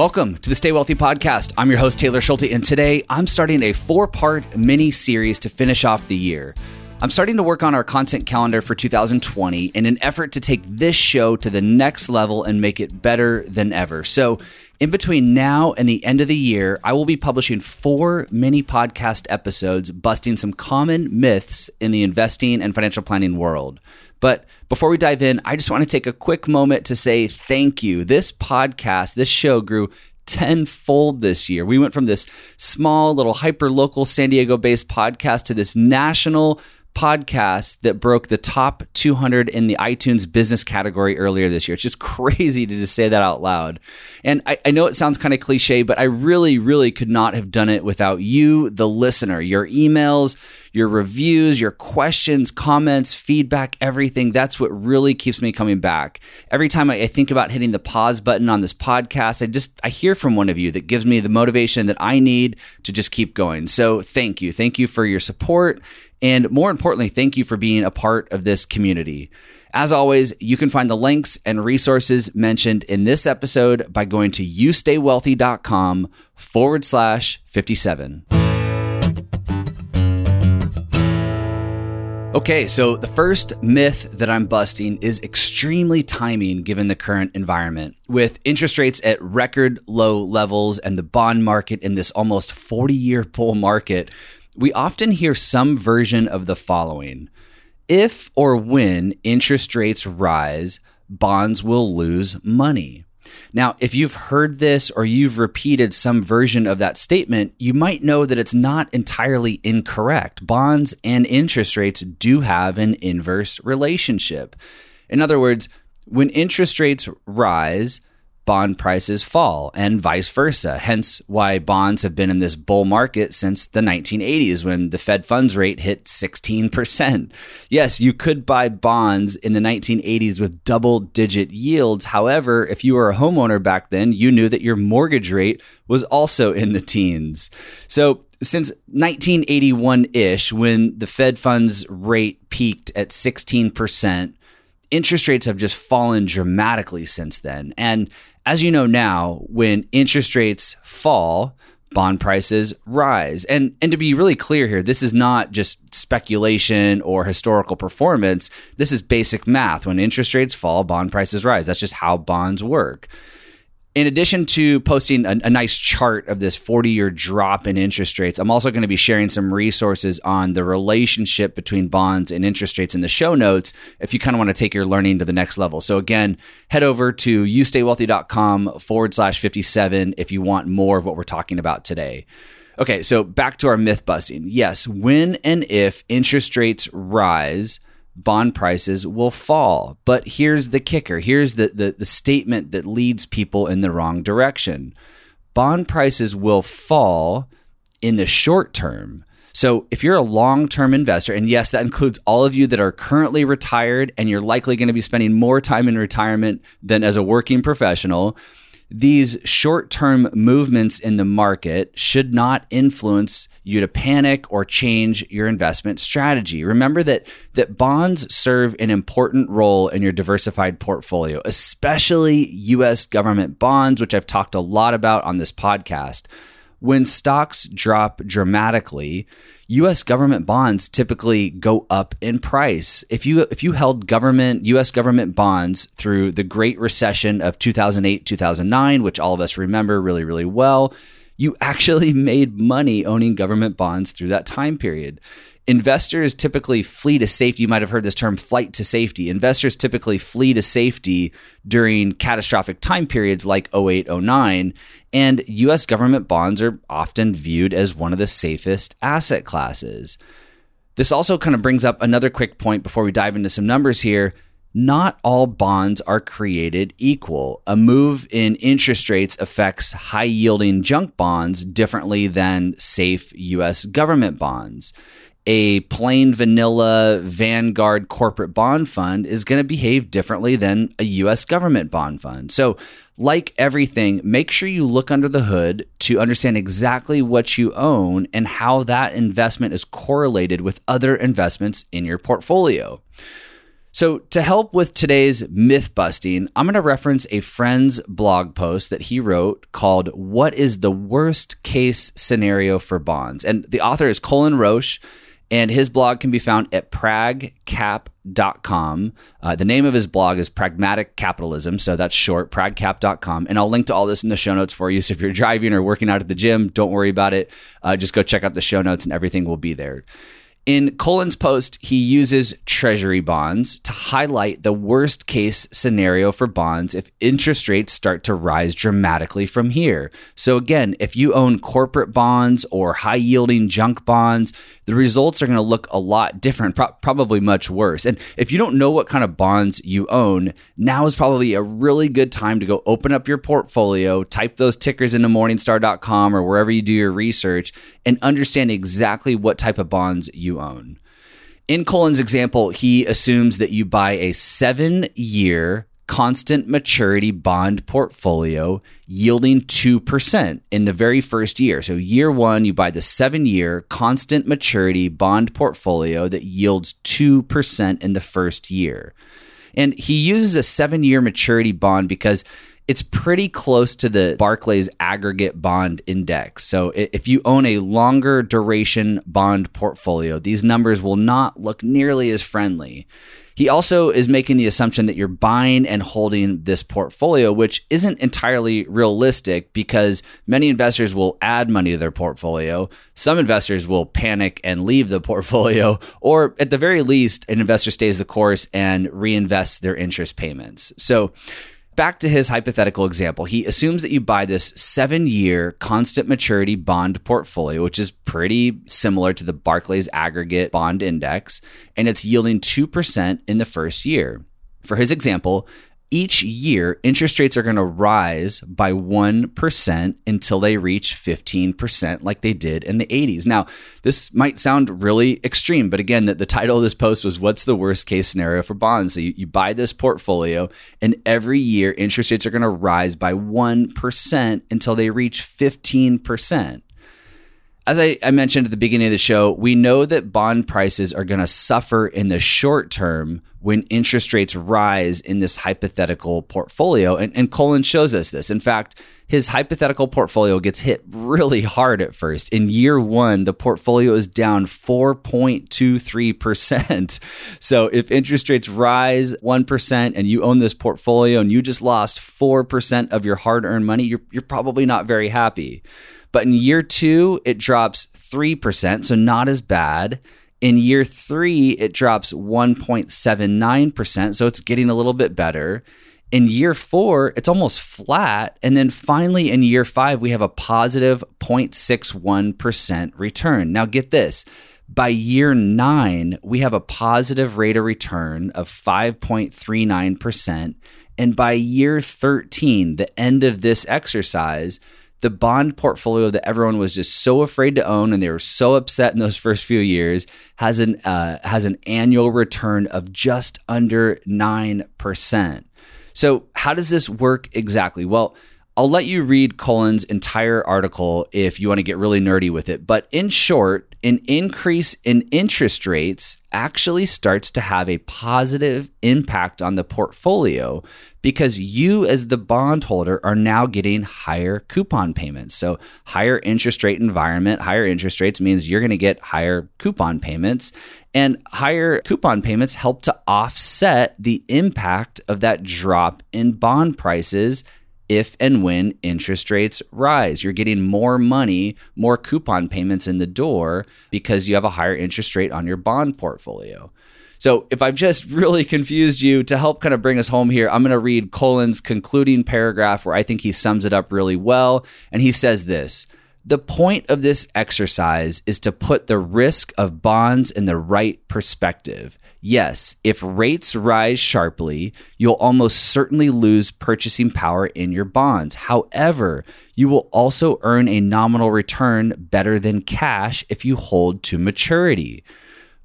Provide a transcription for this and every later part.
Welcome to the Stay Wealthy podcast. I'm your host, Taylor Schulte, and today I'm starting a four part mini series to finish off the year. I'm starting to work on our content calendar for 2020 in an effort to take this show to the next level and make it better than ever. So, in between now and the end of the year, I will be publishing four mini podcast episodes busting some common myths in the investing and financial planning world. But before we dive in, I just want to take a quick moment to say thank you. This podcast, this show grew tenfold this year. We went from this small, little, hyper local San Diego based podcast to this national podcast that broke the top 200 in the iTunes business category earlier this year. It's just crazy to just say that out loud. And I, I know it sounds kind of cliche, but I really, really could not have done it without you, the listener, your emails, your reviews, your questions, comments, feedback, everything. That's what really keeps me coming back. Every time I, I think about hitting the pause button on this podcast, I just I hear from one of you that gives me the motivation that I need to just keep going. So thank you. Thank you for your support and more importantly, thank you for being a part of this community. As always, you can find the links and resources mentioned in this episode by going to youstaywealthy.com forward slash 57. Okay, so the first myth that I'm busting is extremely timing given the current environment. With interest rates at record low levels and the bond market in this almost 40 year bull market, we often hear some version of the following If or when interest rates rise, bonds will lose money. Now, if you've heard this or you've repeated some version of that statement, you might know that it's not entirely incorrect. Bonds and interest rates do have an inverse relationship. In other words, when interest rates rise, bond prices fall and vice versa. Hence why bonds have been in this bull market since the 1980s when the Fed funds rate hit 16%. Yes, you could buy bonds in the 1980s with double digit yields. However, if you were a homeowner back then, you knew that your mortgage rate was also in the teens. So since 1981 ish, when the Fed funds rate peaked at 16%, interest rates have just fallen dramatically since then. And as you know now, when interest rates fall, bond prices rise. And and to be really clear here, this is not just speculation or historical performance. This is basic math. When interest rates fall, bond prices rise. That's just how bonds work in addition to posting a, a, nice chart of this 40 year drop in interest rates, I'm also going to be sharing some resources on the relationship between bonds and interest rates in the show notes if you kind of want to take your learning to the next level. So, again, head over to youstaywealthy.com forward slash 57 if you want more of what we're talking about today. Okay, so back to our myth busting. Yes, when and if interest rates rise, bond prices will fall. But here's the kicker here's the, the, the, statement that leads people in the wrong direction bond prices will fall in the short term. So, if you're a long term investor, and yes, that includes all of you that are currently retired and you're likely going to be spending more time in retirement than as a working professional, these short term movements in the market should not influence you to panic or change your investment strategy. Remember that that bonds serve an important role in your diversified portfolio, especially US government bonds, which I've talked a lot about on this podcast. When stocks drop dramatically, US government bonds typically go up in price. If you if you held government US government bonds through the Great Recession of 2008-2009, which all of us remember really really well, you actually made money owning government bonds through that time period. Investors typically flee to safety. You might have heard this term flight to safety. Investors typically flee to safety during catastrophic time periods like 08, 09. And US government bonds are often viewed as one of the safest asset classes. This also kind of brings up another quick point before we dive into some numbers here. Not all bonds are created equal. A move in interest rates affects high yielding junk bonds differently than safe US government bonds a plain vanilla Vanguard corporate bond fund is going to behave differently than a US government bond fund. So, like everything, make sure you look under the hood to understand exactly what you own and how that investment is correlated with other investments in your portfolio. So, to help with today's myth busting, I'm going to reference a friend's blog post that he wrote called What is the Worst Case Scenario for Bonds? And the author is Cullen Roche, and his blog can be found at pragcap.com. Uh, the name of his blog is Pragmatic Capitalism, so that's short, pragcap.com. And I'll link to all this in the show notes for you. So, if you're driving or working out at the gym, don't worry about it. Uh, just go check out the show notes, and everything will be there. In Cullen's post, he uses treasury bonds to highlight the worst case scenario for bonds if interest rates start to rise dramatically from here. So, again, if you own corporate bonds or high yielding junk bonds, the results are going to look a lot different, pro- probably much worse. And if you don't know what kind of bonds you own, now is probably a really good time to go open up your portfolio, type those tickers into morningstar.com or wherever you do your research, and understand exactly what type of bonds you own. In Cullen's example, he assumes that you buy a seven year constant maturity bond portfolio yielding 2% in the very first year. So, year one, you buy the seven year constant maturity bond portfolio that yields 2% in the first year. And he uses a seven year maturity bond because it's pretty close to the Barclays aggregate bond index. So if you own a longer duration bond portfolio, these numbers will not look nearly as friendly. He also is making the assumption that you're buying and holding this portfolio, which isn't entirely realistic because many investors will add money to their portfolio. Some investors will panic and leave the portfolio, or at the very least, an investor stays the course and reinvests their interest payments. So, back to his hypothetical example, he assumes that you buy this seven year constant maturity bond portfolio, which is pretty similar to the Barclays aggregate bond index, and it's yielding 2% in the first year. For his example, each year, interest rates are going to rise by 1% until they reach 15%, like they did in the 80s. Now, this might sound really extreme, but again, the, the title of this post was What's the Worst Case Scenario for Bonds? So you, you buy this portfolio, and every year, interest rates are going to rise by 1% until they reach 15%. As I, I, mentioned at the beginning of the show, we know that bond prices are going to suffer in the short term when interest rates rise in this hypothetical portfolio. And, and Cullen shows us this. In fact, his hypothetical portfolio gets hit really hard at first. In year one, the portfolio is down 4.23%. So if interest rates rise 1% and you own this portfolio and you just lost 4% of your hard earned money, you're, you're probably not very happy. But in year two, it drops 3%, so not as bad. In year three, it drops 1.79%, so it's getting a little bit better. In year four, it's almost flat. And then finally, in year five, we have a positive 0.61% return. Now, get this by year nine, we have a positive rate of return of 5.39%. And by year 13, the end of this exercise, the bond portfolio that everyone was just so afraid to own and they were so upset in those first few years has an uh, has an annual return of just under nine percent. So how does this work exactly? Well. I'll let you read Cullen's entire article if you want to get really nerdy with it. But in short, an increase in interest rates actually starts to have a positive impact on the portfolio because you, as the bondholder, are now getting higher coupon payments. So, higher interest rate environment, higher interest rates means you're going to get higher coupon payments. And higher coupon payments help to offset the impact of that drop in bond prices if and when interest rates rise. You're getting more money, more coupon payments in the door because you have a higher interest rate on your bond portfolio. So if I've just really confused you to help kind of bring us home here, I'm going to read Cullen's concluding paragraph where I think he sums it up really well. And he says this. The point of this exercise is to put the risk of bonds in the right perspective. Yes, if rates rise sharply, you'll almost certainly lose purchasing power in your bonds. However, you will also earn a nominal return better than cash if you hold to maturity.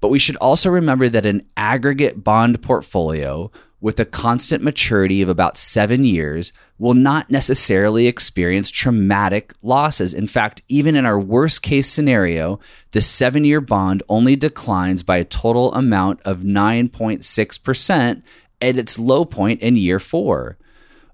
But we should also remember that an aggregate bond portfolio with a constant maturity of about seven years will not necessarily experience traumatic losses. In fact, even in our worst case scenario, the seven year bond only declines by a total amount of 9.6% at its low point in year four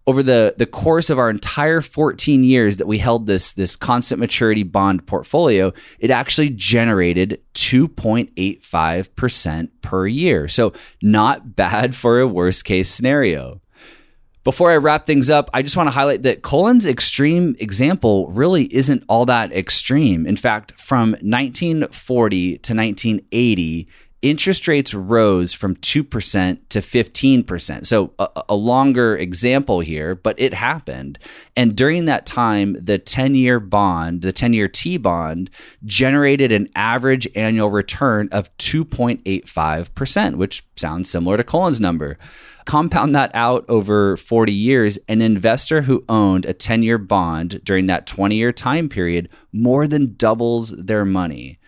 over the the course of our entire 14 years that we held this this constant maturity bond portfolio, it actually generated 2.85% per year. So not bad for a worst case scenario. Before I wrap things up, I just want to highlight that Cullen's extreme example really isn't all that extreme. In fact, from 1940 to 1980, interest rates rose from 2% to 15%. So, a, a, longer example here, but it happened. And during that time, the 10 year bond, the 10 year T bond, generated an average annual return of 2.85%, which sounds similar to Cullen's number. Compound that out over 40 years, an investor who owned a 10 year bond during that 20 year time period more than doubles their money.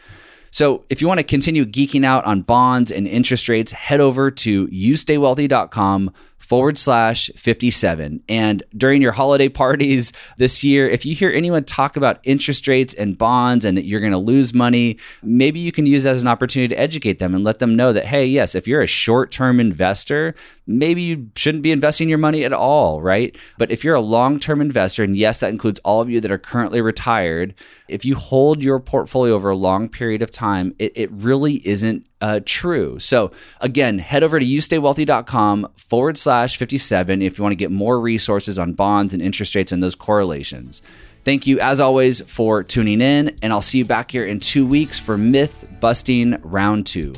So if you want to continue geeking out on bonds and interest rates, head over to youstaywealthy.com forward slash 57. And during your holiday parties this year, if you hear anyone talk about interest rates and bonds and that you're going to lose money, maybe you can use that as an opportunity to educate them and let them know that, hey, yes, if you're a short term investor, maybe you shouldn't be investing your money at all, right? But if you're a long term investor, and yes, that includes all of you that are currently retired, if you hold your portfolio over a long period of time, it, it really isn't uh, true. So again, head over to youstaywealthy.com forward slash 57 if you want to get more resources on bonds and interest rates and those correlations. Thank you, as always, for tuning in, and I'll see you back here in two weeks for Myth Busting Round Two.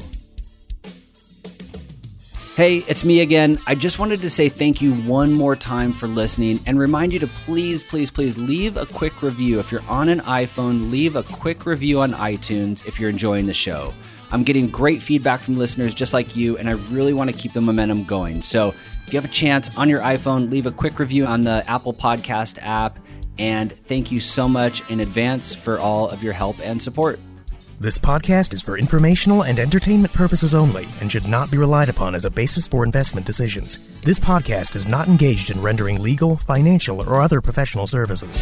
Hey, it's me again. I just wanted to say thank you one more time for listening and remind you to please, please, please leave a quick review. If you're on an iPhone, leave a quick review on iTunes if you're enjoying the show. I'm getting great feedback from listeners just like you, and I really want to keep the momentum going. So if you have a chance on your iPhone, leave a quick review on the Apple Podcast app. And thank you so much in advance for all of your help and support. This podcast is for informational and entertainment purposes only and should not be relied upon as a basis for investment decisions. This podcast is not engaged in rendering legal, financial, or other professional services.